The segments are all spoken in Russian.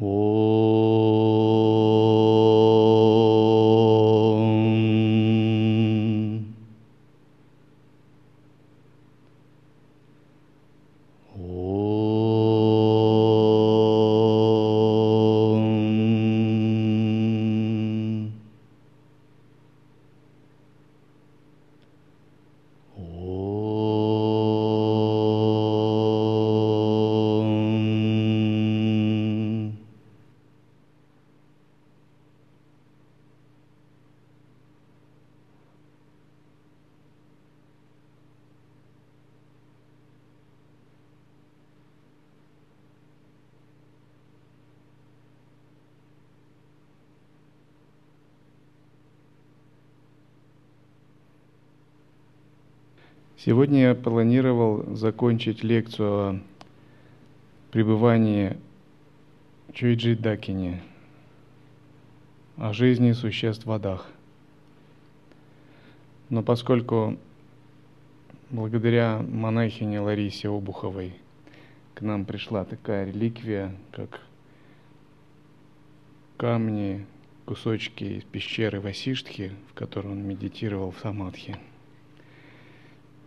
Oh. Закончить лекцию о пребывании Чуиджи Дакине, о жизни существ в водах. Но поскольку благодаря монахине Ларисе Обуховой к нам пришла такая реликвия, как камни, кусочки из пещеры Васиштхи, в которой он медитировал в Самадхи –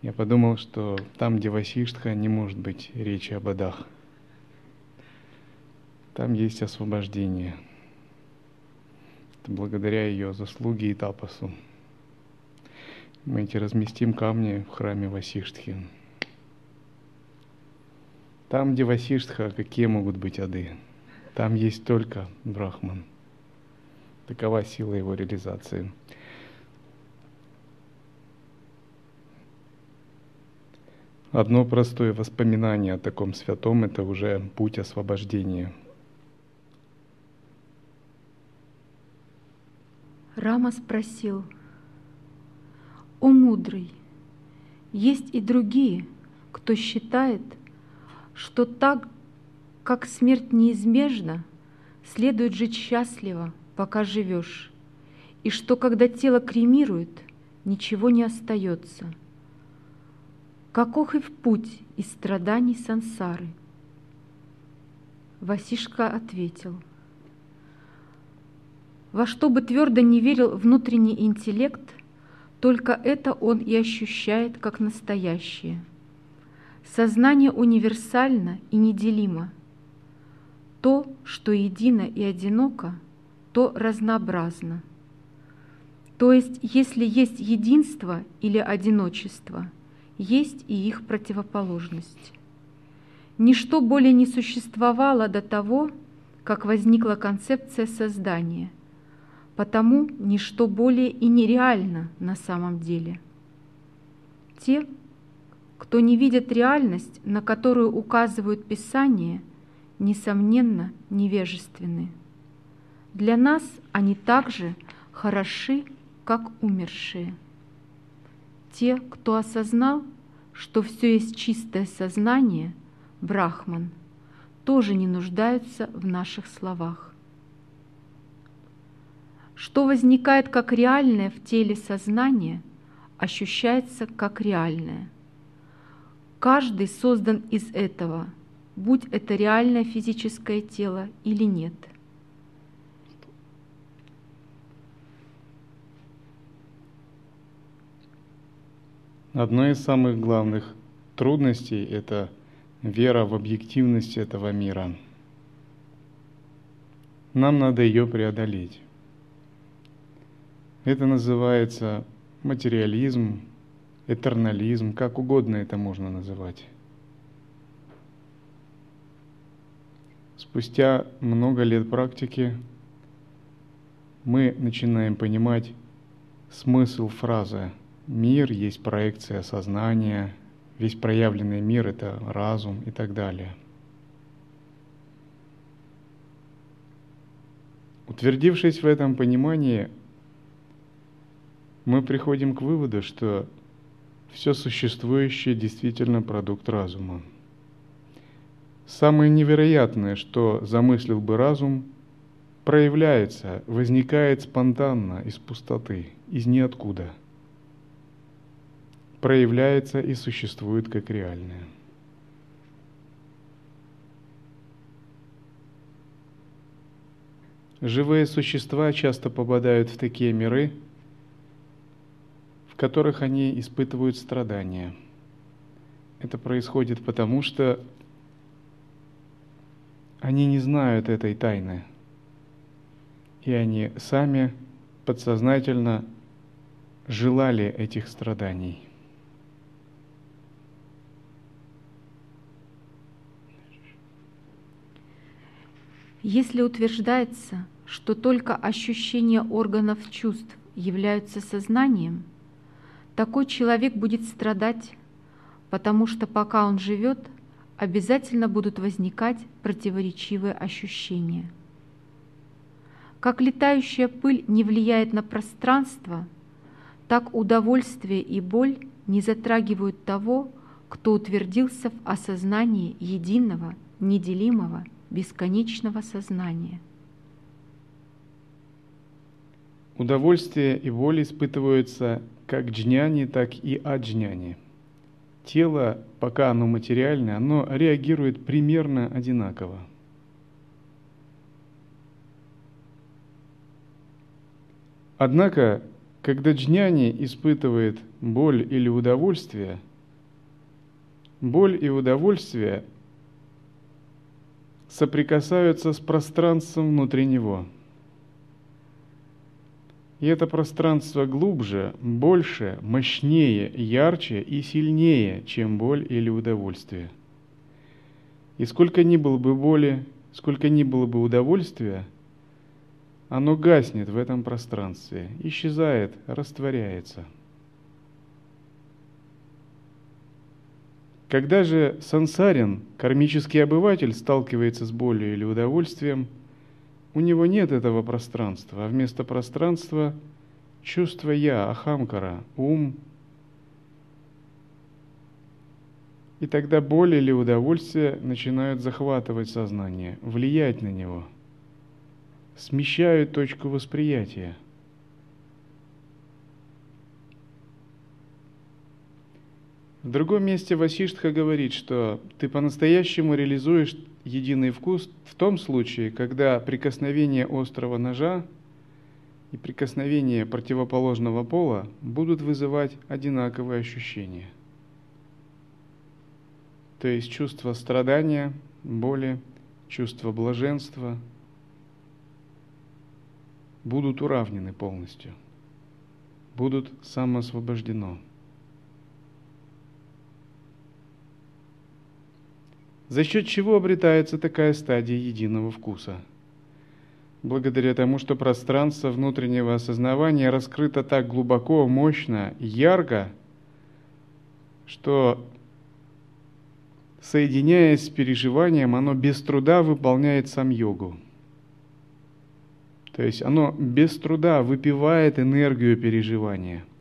я подумал, что там, где Васиштха, не может быть речи об водах. Там есть освобождение. Это благодаря ее заслуге и тапасу. Мы эти разместим камни в храме Васиштхи. Там, где Васиштха, какие могут быть ады? Там есть только Брахман. Такова сила его реализации. Одно простое воспоминание о таком святом – это уже путь освобождения. Рама спросил, «О мудрый, есть и другие, кто считает, что так, как смерть неизбежна, следует жить счастливо, пока живешь, и что когда тело кремирует, ничего не остается – каков и в путь из страданий сансары. Васишка ответил, во что бы твердо не верил внутренний интеллект, только это он и ощущает как настоящее. Сознание универсально и неделимо. То, что едино и одиноко, то разнообразно. То есть, если есть единство или одиночество – есть и их противоположность. Ничто более не существовало до того, как возникла концепция создания, потому ничто более и нереально на самом деле. Те, кто не видит реальность, на которую указывают Писания, несомненно, невежественны. Для нас они также хороши, как умершие те, кто осознал, что все есть чистое сознание, брахман, тоже не нуждаются в наших словах. Что возникает как реальное в теле сознания, ощущается как реальное. Каждый создан из этого, будь это реальное физическое тело или нет – Одна из самых главных трудностей – это вера в объективность этого мира. Нам надо ее преодолеть. Это называется материализм, этернализм, как угодно это можно называть. Спустя много лет практики мы начинаем понимать смысл фразы – Мир есть проекция сознания, весь проявленный мир — это разум и так далее. Утвердившись в этом понимании, мы приходим к выводу, что все существующее действительно продукт разума. Самое невероятное, что замыслил бы разум, проявляется, возникает спонтанно из пустоты, из ниоткуда – проявляется и существует как реальное. живые существа часто попадают в такие миры, в которых они испытывают страдания. Это происходит потому, что они не знают этой тайны, и они сами подсознательно желали этих страданий. Если утверждается, что только ощущения органов чувств являются сознанием, такой человек будет страдать, потому что пока он живет, обязательно будут возникать противоречивые ощущения. Как летающая пыль не влияет на пространство, так удовольствие и боль не затрагивают того, кто утвердился в осознании единого, неделимого – бесконечного сознания. Удовольствие и боль испытываются как джняни, так и аджняни. Тело, пока оно материальное, оно реагирует примерно одинаково. Однако, когда джняни испытывает боль или удовольствие, боль и удовольствие соприкасаются с пространством внутри него. И это пространство глубже, больше, мощнее, ярче и сильнее, чем боль или удовольствие. И сколько ни было бы боли, сколько ни было бы удовольствия, оно гаснет в этом пространстве, исчезает, растворяется – Когда же сансарин, кармический обыватель, сталкивается с болью или удовольствием, у него нет этого пространства, а вместо пространства чувство «я», ахамкара, ум. И тогда боль или удовольствие начинают захватывать сознание, влиять на него, смещают точку восприятия – В другом месте Васиштха говорит, что ты по-настоящему реализуешь единый вкус в том случае, когда прикосновение острого ножа и прикосновение противоположного пола будут вызывать одинаковые ощущения. То есть чувство страдания, боли, чувство блаженства будут уравнены полностью, будут самоосвобождено. За счет чего обретается такая стадия единого вкуса. Благодаря тому, что пространство внутреннего осознавания раскрыто так глубоко, мощно, ярко, что, соединяясь с переживанием, оно без труда выполняет сам йогу. То есть оно без труда выпивает энергию переживания –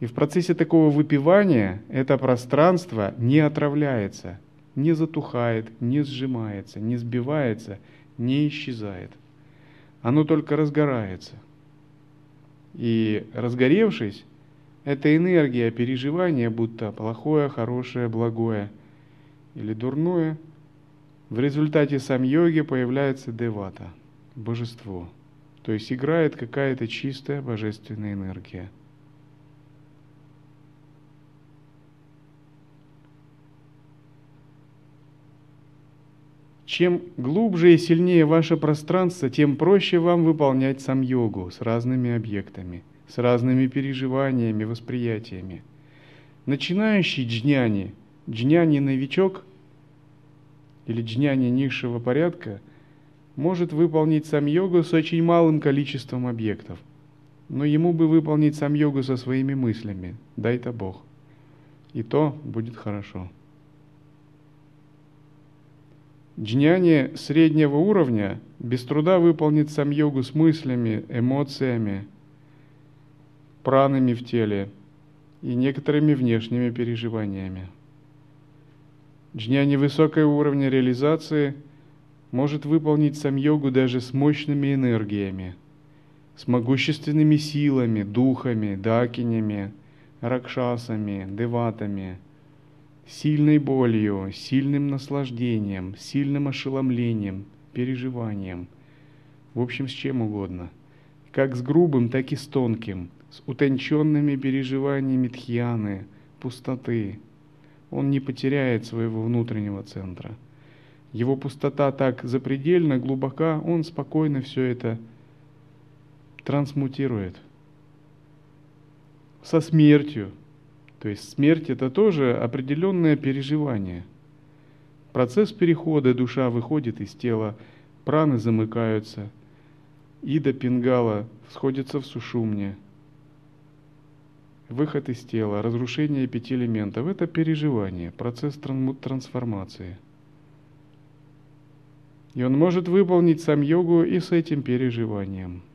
и в процессе такого выпивания это пространство не отравляется, не затухает, не сжимается, не сбивается, не исчезает. Оно только разгорается. И разгоревшись, эта энергия переживания, будто плохое, хорошее, благое или дурное, в результате сам йоги появляется девата, божество. То есть играет какая-то чистая божественная энергия – Чем глубже и сильнее ваше пространство, тем проще вам выполнять сам йогу с разными объектами, с разными переживаниями, восприятиями. Начинающий джняни, джняни-новичок или джняни низшего порядка может выполнить сам йогу с очень малым количеством объектов, но ему бы выполнить сам йогу со своими мыслями, дай-то Бог. И то будет хорошо. Джняни среднего уровня без труда выполнит сам йогу с мыслями, эмоциями, пранами в теле и некоторыми внешними переживаниями. Джняни высокого уровня реализации может выполнить сам йогу даже с мощными энергиями, с могущественными силами, духами, дакинями, ракшасами, деватами – сильной болью, сильным наслаждением, сильным ошеломлением, переживанием, в общем, с чем угодно, как с грубым, так и с тонким, с утонченными переживаниями тхьяны, пустоты. Он не потеряет своего внутреннего центра. Его пустота так запредельно глубока, он спокойно все это трансмутирует. Со смертью. То есть смерть это тоже определенное переживание. Процесс перехода, душа выходит из тела, праны замыкаются, ида пингала сходится в сушумне. Выход из тела, разрушение пяти элементов – это переживание, процесс трансформации. И он может выполнить сам йогу и с этим переживанием –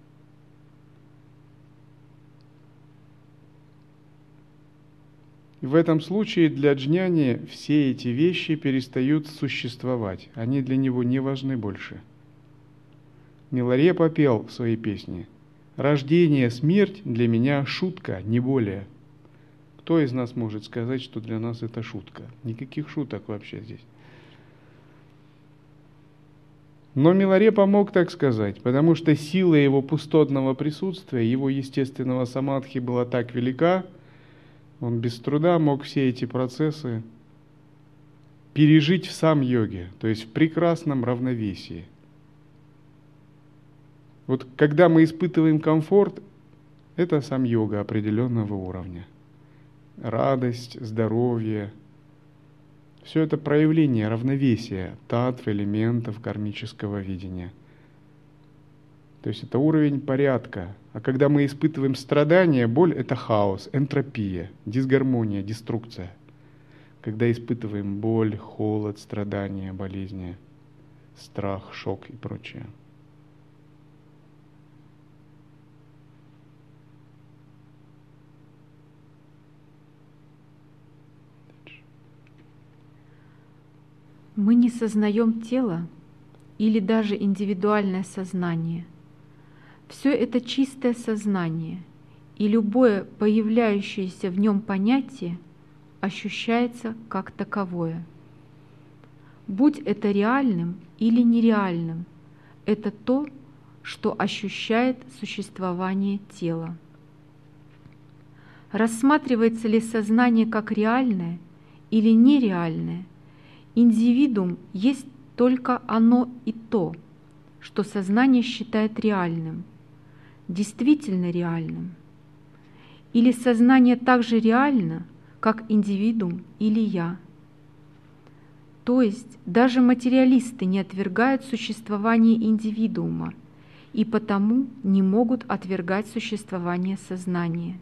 в этом случае для джняни все эти вещи перестают существовать, они для него не важны больше. Миларепа пел в своей песне «Рождение, смерть для меня шутка, не более». Кто из нас может сказать, что для нас это шутка? Никаких шуток вообще здесь. Но Миларепа мог так сказать, потому что сила его пустотного присутствия, его естественного самадхи была так велика, он без труда мог все эти процессы пережить в сам йоге, то есть в прекрасном равновесии. Вот когда мы испытываем комфорт, это сам йога определенного уровня. Радость, здоровье, все это проявление равновесия татв, элементов кармического видения – то есть это уровень порядка. А когда мы испытываем страдания, боль – это хаос, энтропия, дисгармония, деструкция. Когда испытываем боль, холод, страдания, болезни, страх, шок и прочее. Мы не сознаем тело или даже индивидуальное сознание – все это чистое сознание, и любое появляющееся в нем понятие ощущается как таковое. Будь это реальным или нереальным, это то, что ощущает существование тела. Рассматривается ли сознание как реальное или нереальное, индивидуум есть только оно и то, что сознание считает реальным – действительно реальным? Или сознание так же реально, как индивидуум или я? То есть даже материалисты не отвергают существование индивидуума и потому не могут отвергать существование сознания.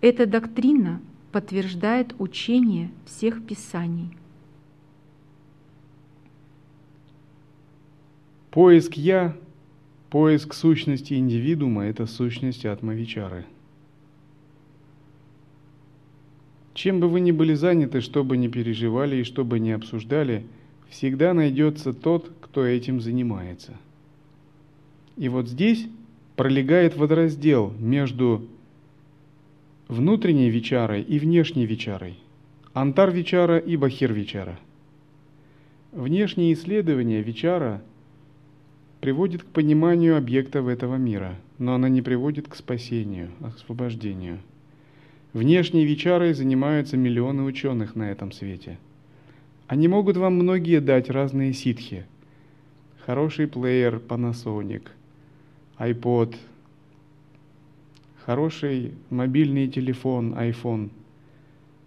Эта доктрина подтверждает учение всех писаний. Поиск «я» Поиск сущности индивидуума – это сущность атмавичары. Чем бы вы ни были заняты, что бы ни переживали и что бы ни обсуждали, всегда найдется тот, кто этим занимается. И вот здесь пролегает водораздел между внутренней вечарой и внешней вечарой, антар-вечара и бахир-вечара. Внешние исследования вечара – приводит к пониманию объектов этого мира, но она не приводит к спасению, а к освобождению. Внешней вечарой занимаются миллионы ученых на этом свете. Они могут вам многие дать разные ситхи. Хороший плеер Panasonic, iPod, хороший мобильный телефон iPhone,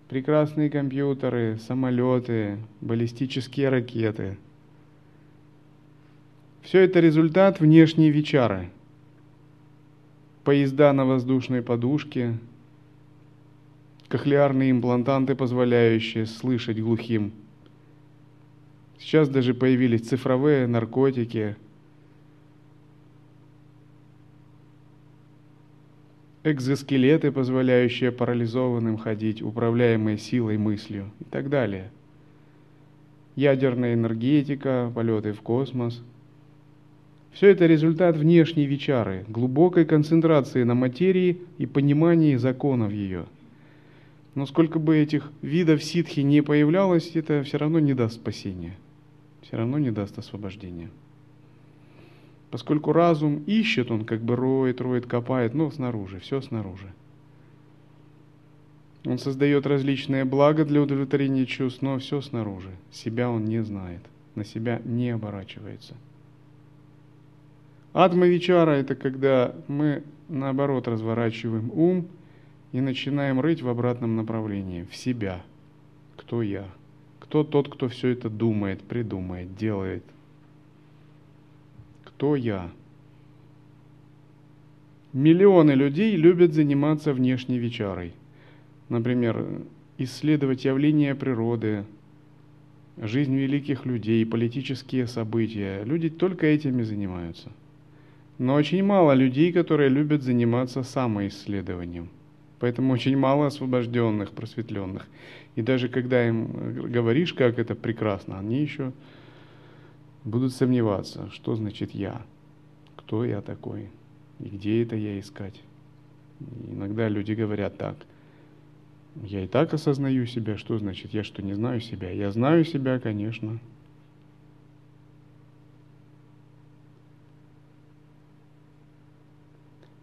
прекрасные компьютеры, самолеты, баллистические ракеты – все это результат внешней вечары. Поезда на воздушной подушке, кохлеарные имплантанты, позволяющие слышать глухим. Сейчас даже появились цифровые наркотики, экзоскелеты, позволяющие парализованным ходить, управляемые силой мыслью и так далее. Ядерная энергетика, полеты в космос – все это результат внешней вечары, глубокой концентрации на материи и понимании законов ее. Но сколько бы этих видов ситхи не появлялось, это все равно не даст спасения, все равно не даст освобождения. Поскольку разум ищет, он как бы роет, роет, копает, но снаружи, все снаружи. Он создает различные блага для удовлетворения чувств, но все снаружи. Себя он не знает, на себя не оборачивается. Атмавичара – это когда мы, наоборот, разворачиваем ум и начинаем рыть в обратном направлении, в себя. Кто я? Кто тот, кто все это думает, придумает, делает? Кто я? Миллионы людей любят заниматься внешней вечарой – например, исследовать явления природы, жизнь великих людей, политические события. Люди только этими занимаются. Но очень мало людей, которые любят заниматься самоисследованием. Поэтому очень мало освобожденных, просветленных. И даже когда им говоришь, как это прекрасно, они еще будут сомневаться, что значит я, кто я такой, и где это я искать. И иногда люди говорят так – я и так осознаю себя. Что значит, я что, не знаю себя? Я знаю себя, конечно.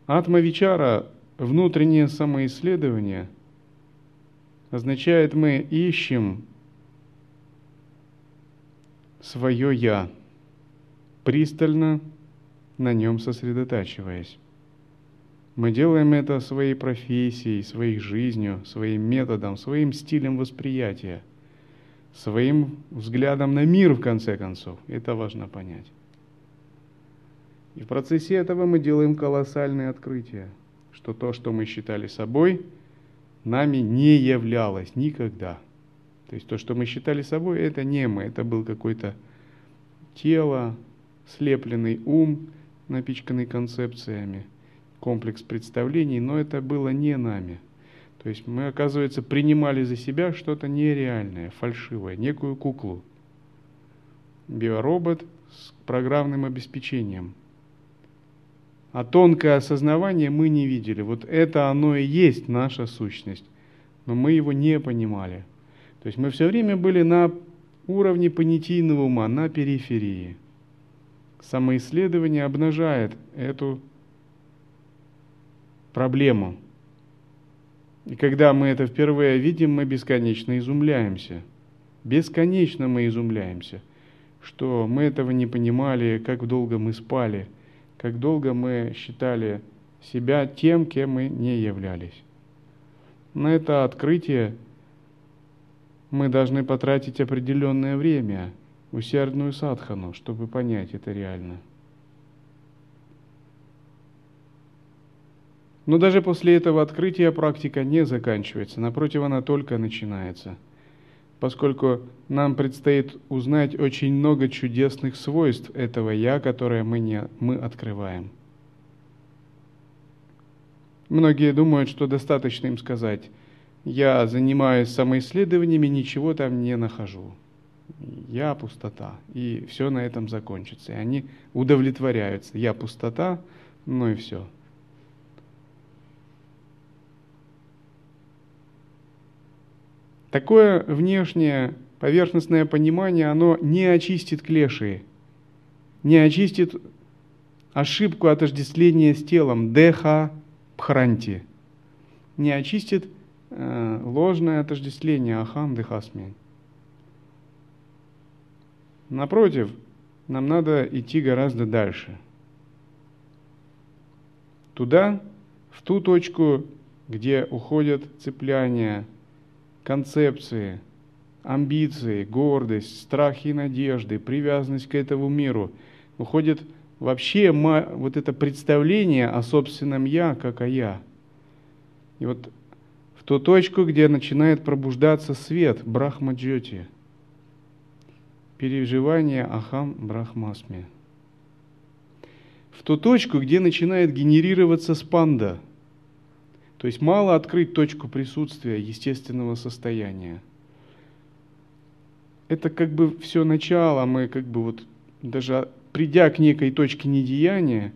Атмавичара, внутреннее самоисследование, означает, мы ищем свое «я», пристально на нем сосредотачиваясь. Мы делаем это своей профессией, своей жизнью, своим методом, своим стилем восприятия, своим взглядом на мир, в конце концов. Это важно понять. И в процессе этого мы делаем колоссальные открытия, что то, что мы считали собой, нами не являлось никогда. То есть то, что мы считали собой, это не мы, это был какой-то тело, слепленный ум, напичканный концепциями – комплекс представлений, но это было не нами. То есть мы, оказывается, принимали за себя что-то нереальное, фальшивое, некую куклу. Биоробот с программным обеспечением. А тонкое осознавание мы не видели. Вот это оно и есть наша сущность. Но мы его не понимали. То есть мы все время были на уровне понятийного ума, на периферии. Самоисследование обнажает эту проблему. И когда мы это впервые видим, мы бесконечно изумляемся. Бесконечно мы изумляемся, что мы этого не понимали, как долго мы спали, как долго мы считали себя тем, кем мы не являлись. На это открытие мы должны потратить определенное время, усердную садхану, чтобы понять это реально. Но даже после этого открытия практика не заканчивается, напротив, она только начинается, поскольку нам предстоит узнать очень много чудесных свойств этого «я», которое мы, не, мы открываем. Многие думают, что достаточно им сказать «я занимаюсь самоисследованиями, ничего там не нахожу». Я пустота, и все на этом закончится. И они удовлетворяются. Я пустота, ну и все. Такое внешнее поверхностное понимание, оно не очистит клеши, не очистит ошибку отождествления с телом, деха пхранти, не очистит э, ложное отождествление ахам дехасми. Напротив, нам надо идти гораздо дальше. Туда, в ту точку, где уходят цепляния, концепции, амбиции, гордость, страхи и надежды, привязанность к этому миру, уходит вообще вот это представление о собственном «я» как о «я». И вот в ту точку, где начинает пробуждаться свет Брахмаджоти, переживание Ахам Брахмасме. В ту точку, где начинает генерироваться спанда – то есть мало открыть точку присутствия естественного состояния. Это как бы все начало, мы как бы вот даже придя к некой точке недеяния,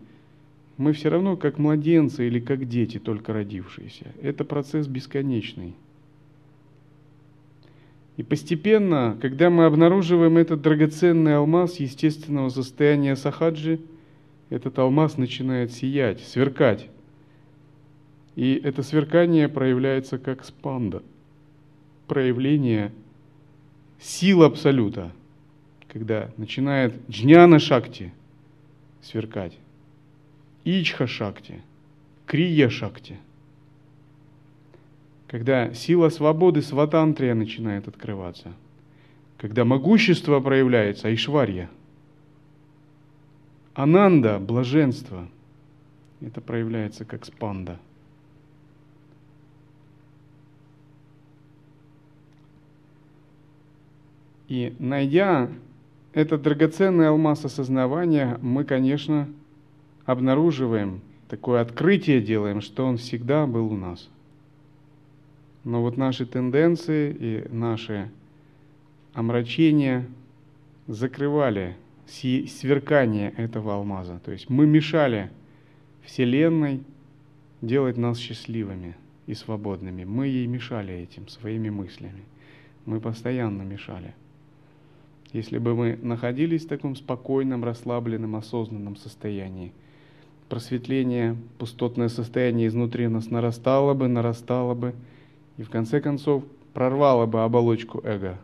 мы все равно как младенцы или как дети, только родившиеся. Это процесс бесконечный. И постепенно, когда мы обнаруживаем этот драгоценный алмаз естественного состояния сахаджи, этот алмаз начинает сиять, сверкать. И это сверкание проявляется как спанда, проявление сил Абсолюта, когда начинает джняна шакти сверкать, ичха шакти, крия шакти, когда сила свободы сватантрия начинает открываться, когда могущество проявляется, айшварья, ананда, блаженство, это проявляется как спанда – И найдя этот драгоценный алмаз осознавания, мы, конечно, обнаруживаем, такое открытие делаем, что он всегда был у нас. Но вот наши тенденции и наши омрачения закрывали сверкание этого алмаза. То есть мы мешали Вселенной делать нас счастливыми и свободными. Мы ей мешали этим своими мыслями. Мы постоянно мешали. Если бы мы находились в таком спокойном, расслабленном, осознанном состоянии, просветление, пустотное состояние изнутри нас нарастало бы, нарастало бы, и в конце концов прорвало бы оболочку эго.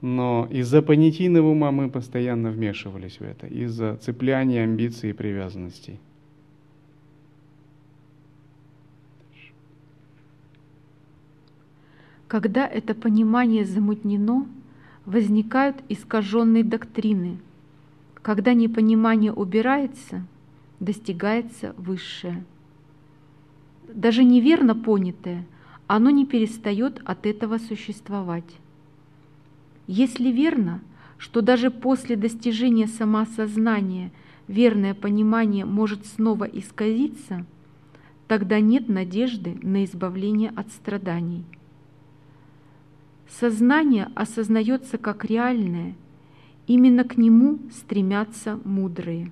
Но из-за понятийного ума мы постоянно вмешивались в это, из-за цепляния, амбиций и привязанностей. Когда это понимание замутнено, возникают искаженные доктрины. Когда непонимание убирается, достигается высшее. Даже неверно понятое, оно не перестает от этого существовать. Если верно, что даже после достижения самосознания верное понимание может снова исказиться, тогда нет надежды на избавление от страданий. Сознание осознается как реальное, именно к нему стремятся мудрые.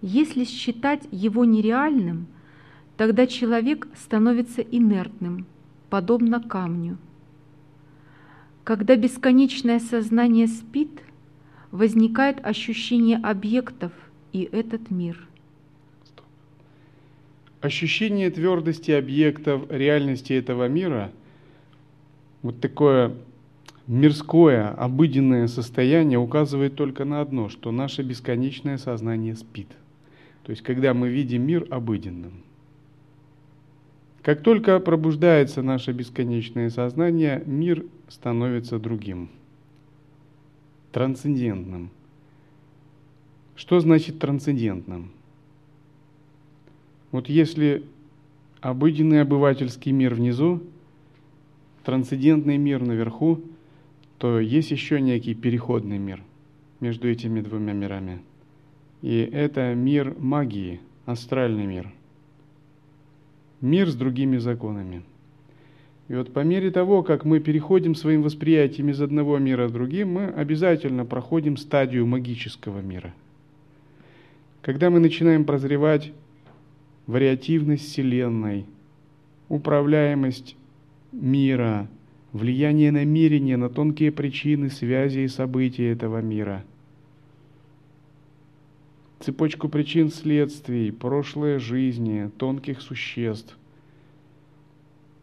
Если считать его нереальным, тогда человек становится инертным, подобно камню. Когда бесконечное сознание спит, возникает ощущение объектов и этот мир. Ощущение твердости объектов реальности этого мира – вот такое мирское, обыденное состояние указывает только на одно, что наше бесконечное сознание спит. То есть, когда мы видим мир обыденным. Как только пробуждается наше бесконечное сознание, мир становится другим, трансцендентным. Что значит трансцендентным? Вот если обыденный обывательский мир внизу, трансцендентный мир наверху, то есть еще некий переходный мир между этими двумя мирами. И это мир магии, астральный мир. Мир с другими законами. И вот по мере того, как мы переходим своим восприятием из одного мира в другим, мы обязательно проходим стадию магического мира. Когда мы начинаем прозревать вариативность Вселенной, управляемость мира, влияние намерения на тонкие причины, связи и события этого мира, цепочку причин следствий, прошлой жизни, тонких существ,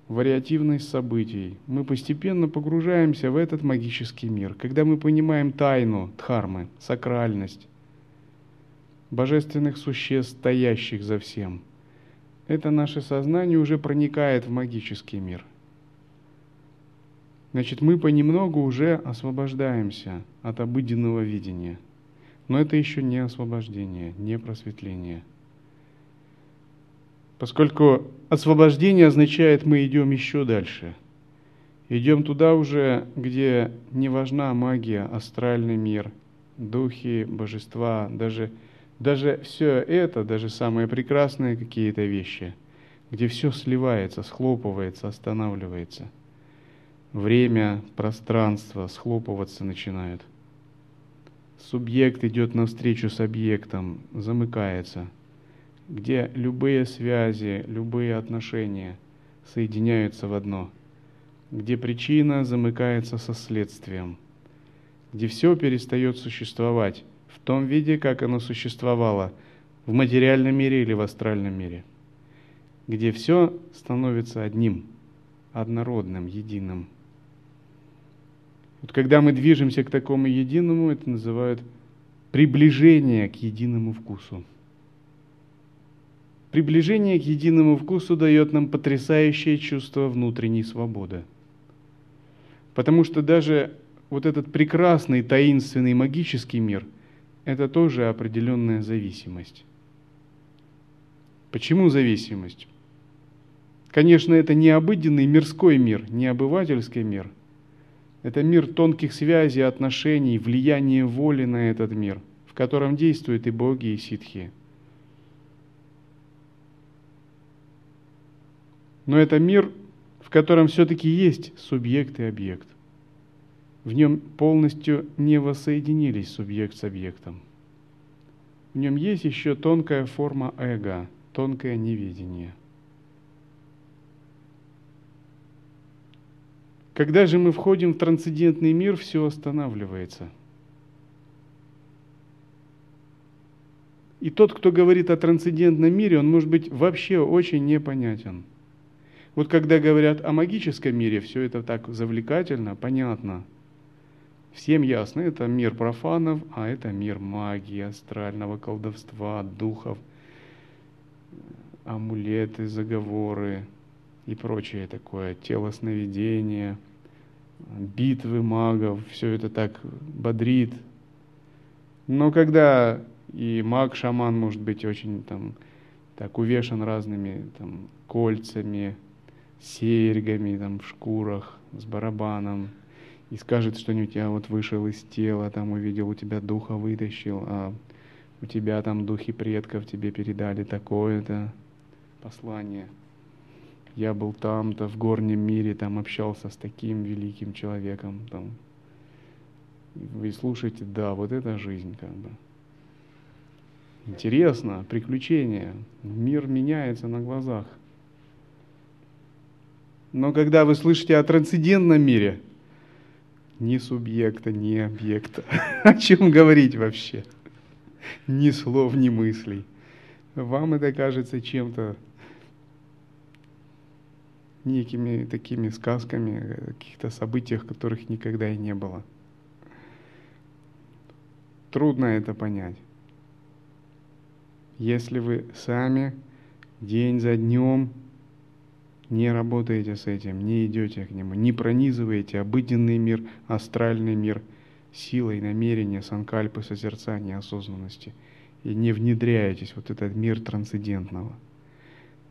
вариативность событий. Мы постепенно погружаемся в этот магический мир, когда мы понимаем тайну дхармы, сакральность, божественных существ, стоящих за всем. Это наше сознание уже проникает в магический мир – Значит, мы понемногу уже освобождаемся от обыденного видения. Но это еще не освобождение, не просветление. Поскольку освобождение означает, мы идем еще дальше. Идем туда уже, где не важна магия, астральный мир, духи, божества, даже, даже все это, даже самые прекрасные какие-то вещи, где все сливается, схлопывается, останавливается – время, пространство схлопываться начинают. Субъект идет навстречу с объектом, замыкается, где любые связи, любые отношения соединяются в одно, где причина замыкается со следствием, где все перестает существовать в том виде, как оно существовало в материальном мире или в астральном мире, где все становится одним, однородным, единым. Вот когда мы движемся к такому единому, это называют приближение к единому вкусу. Приближение к единому вкусу дает нам потрясающее чувство внутренней свободы. Потому что даже вот этот прекрасный, таинственный, магический мир – это тоже определенная зависимость. Почему зависимость? Конечно, это не обыденный мирской мир, не обывательский мир. Это мир тонких связей, отношений, влияния воли на этот мир, в котором действуют и боги, и ситхи. Но это мир, в котором все-таки есть субъект и объект. В нем полностью не воссоединились субъект с объектом. В нем есть еще тонкая форма эго, тонкое неведение. Когда же мы входим в трансцендентный мир, все останавливается. И тот, кто говорит о трансцендентном мире, он может быть вообще очень непонятен. Вот когда говорят о магическом мире, все это так завлекательно, понятно. Всем ясно, это мир профанов, а это мир магии, астрального колдовства, духов, амулеты, заговоры и прочее такое, тело сновидения – битвы магов, все это так бодрит. Но когда и маг, шаман может быть очень там так увешан разными там кольцами, серьгами там в шкурах, с барабаном, и скажет что-нибудь, я вот вышел из тела, там увидел, у тебя духа вытащил, а у тебя там духи предков тебе передали такое-то послание – я был там-то в горнем мире, там общался с таким великим человеком, там. Вы слушаете, да, вот это жизнь как бы. Интересно, приключения, мир меняется на глазах. Но когда вы слышите о трансцендентном мире, ни субъекта, ни объекта, о чем говорить вообще? Ни слов, ни мыслей. Вам это кажется чем-то некими такими сказками каких-то событиях, которых никогда и не было. Трудно это понять. Если вы сами день за днем не работаете с этим, не идете к нему, не пронизываете обыденный мир, астральный мир силой намерения, санкальпы, созерцания, осознанности, и не внедряетесь в вот этот мир трансцендентного –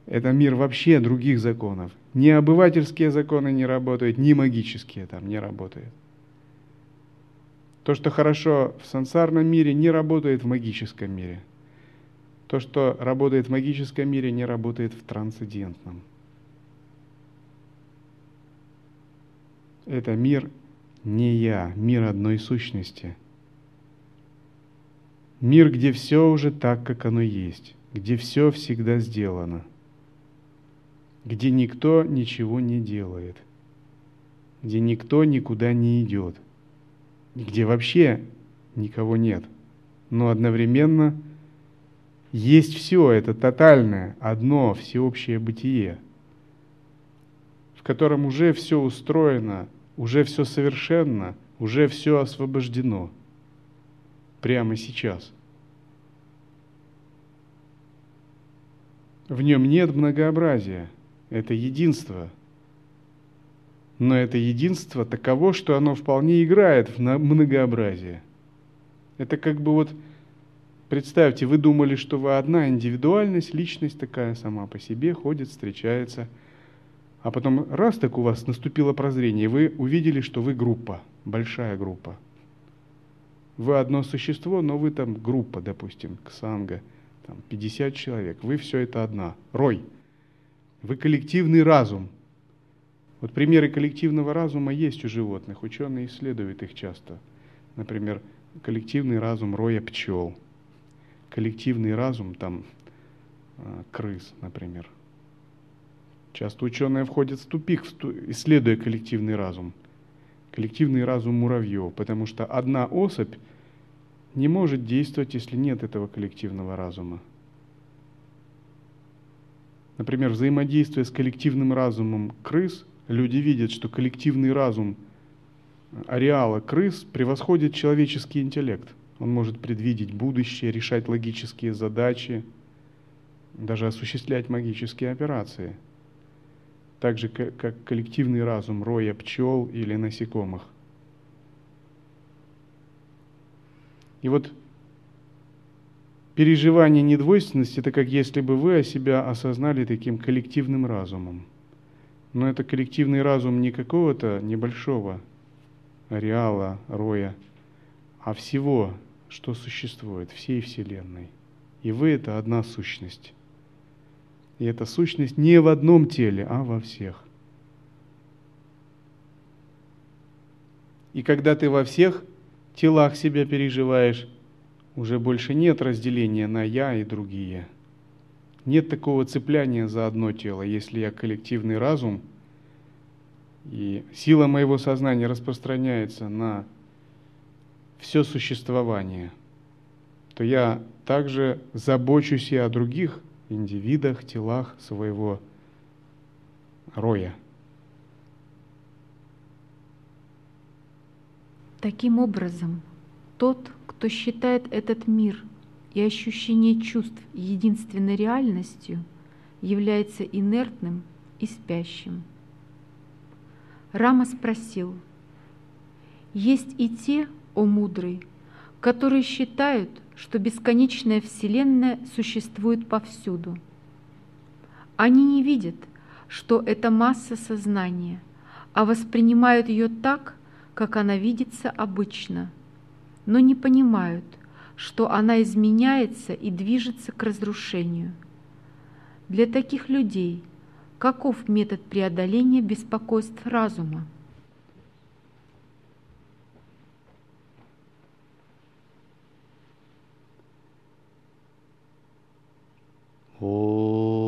это мир вообще других законов. Ни обывательские законы не работают, ни магические там не работают. То, что хорошо в сансарном мире, не работает в магическом мире. То, что работает в магическом мире, не работает в трансцендентном. Это мир не я, мир одной сущности. Мир, где все уже так, как оно есть, где все всегда сделано – где никто ничего не делает, где никто никуда не идет, где вообще никого нет, но одновременно есть все, это тотальное, одно, всеобщее бытие, в котором уже все устроено, уже все совершенно, уже все освобождено прямо сейчас. В нем нет многообразия – это единство. Но это единство таково, что оно вполне играет в многообразие. Это как бы вот, представьте, вы думали, что вы одна индивидуальность, личность такая сама по себе, ходит, встречается, а потом раз так у вас наступило прозрение, вы увидели, что вы группа, большая группа. Вы одно существо, но вы там группа, допустим, ксанга, там 50 человек, вы все это одна, рой – вы коллективный разум. Вот примеры коллективного разума есть у животных. Ученые исследуют их часто. Например, коллективный разум роя пчел. Коллективный разум там а, крыс, например. Часто ученые входят в тупик, исследуя коллективный разум. Коллективный разум муравьев, потому что одна особь не может действовать, если нет этого коллективного разума. Например, взаимодействие с коллективным разумом крыс, люди видят, что коллективный разум ареала крыс превосходит человеческий интеллект. Он может предвидеть будущее, решать логические задачи, даже осуществлять магические операции. Так же, как коллективный разум роя пчел или насекомых. И вот переживание недвойственности – это как если бы вы себя осознали таким коллективным разумом. Но это коллективный разум не какого-то небольшого ареала, роя, а всего, что существует, всей Вселенной. И вы – это одна сущность. И эта сущность не в одном теле, а во всех. И когда ты во всех – телах себя переживаешь, уже больше нет разделения на я и другие. Нет такого цепляния за одно тело. Если я коллективный разум, и сила моего сознания распространяется на все существование, то я также забочусь и о других индивидах, телах своего роя. Таким образом, тот, кто считает этот мир и ощущение чувств единственной реальностью, является инертным и спящим. Рама спросил, «Есть и те, о мудрый, которые считают, что бесконечная Вселенная существует повсюду. Они не видят, что это масса сознания, а воспринимают ее так, как она видится обычно, но не понимают, что она изменяется и движется к разрушению. Для таких людей каков метод преодоления беспокойств разума? Oh.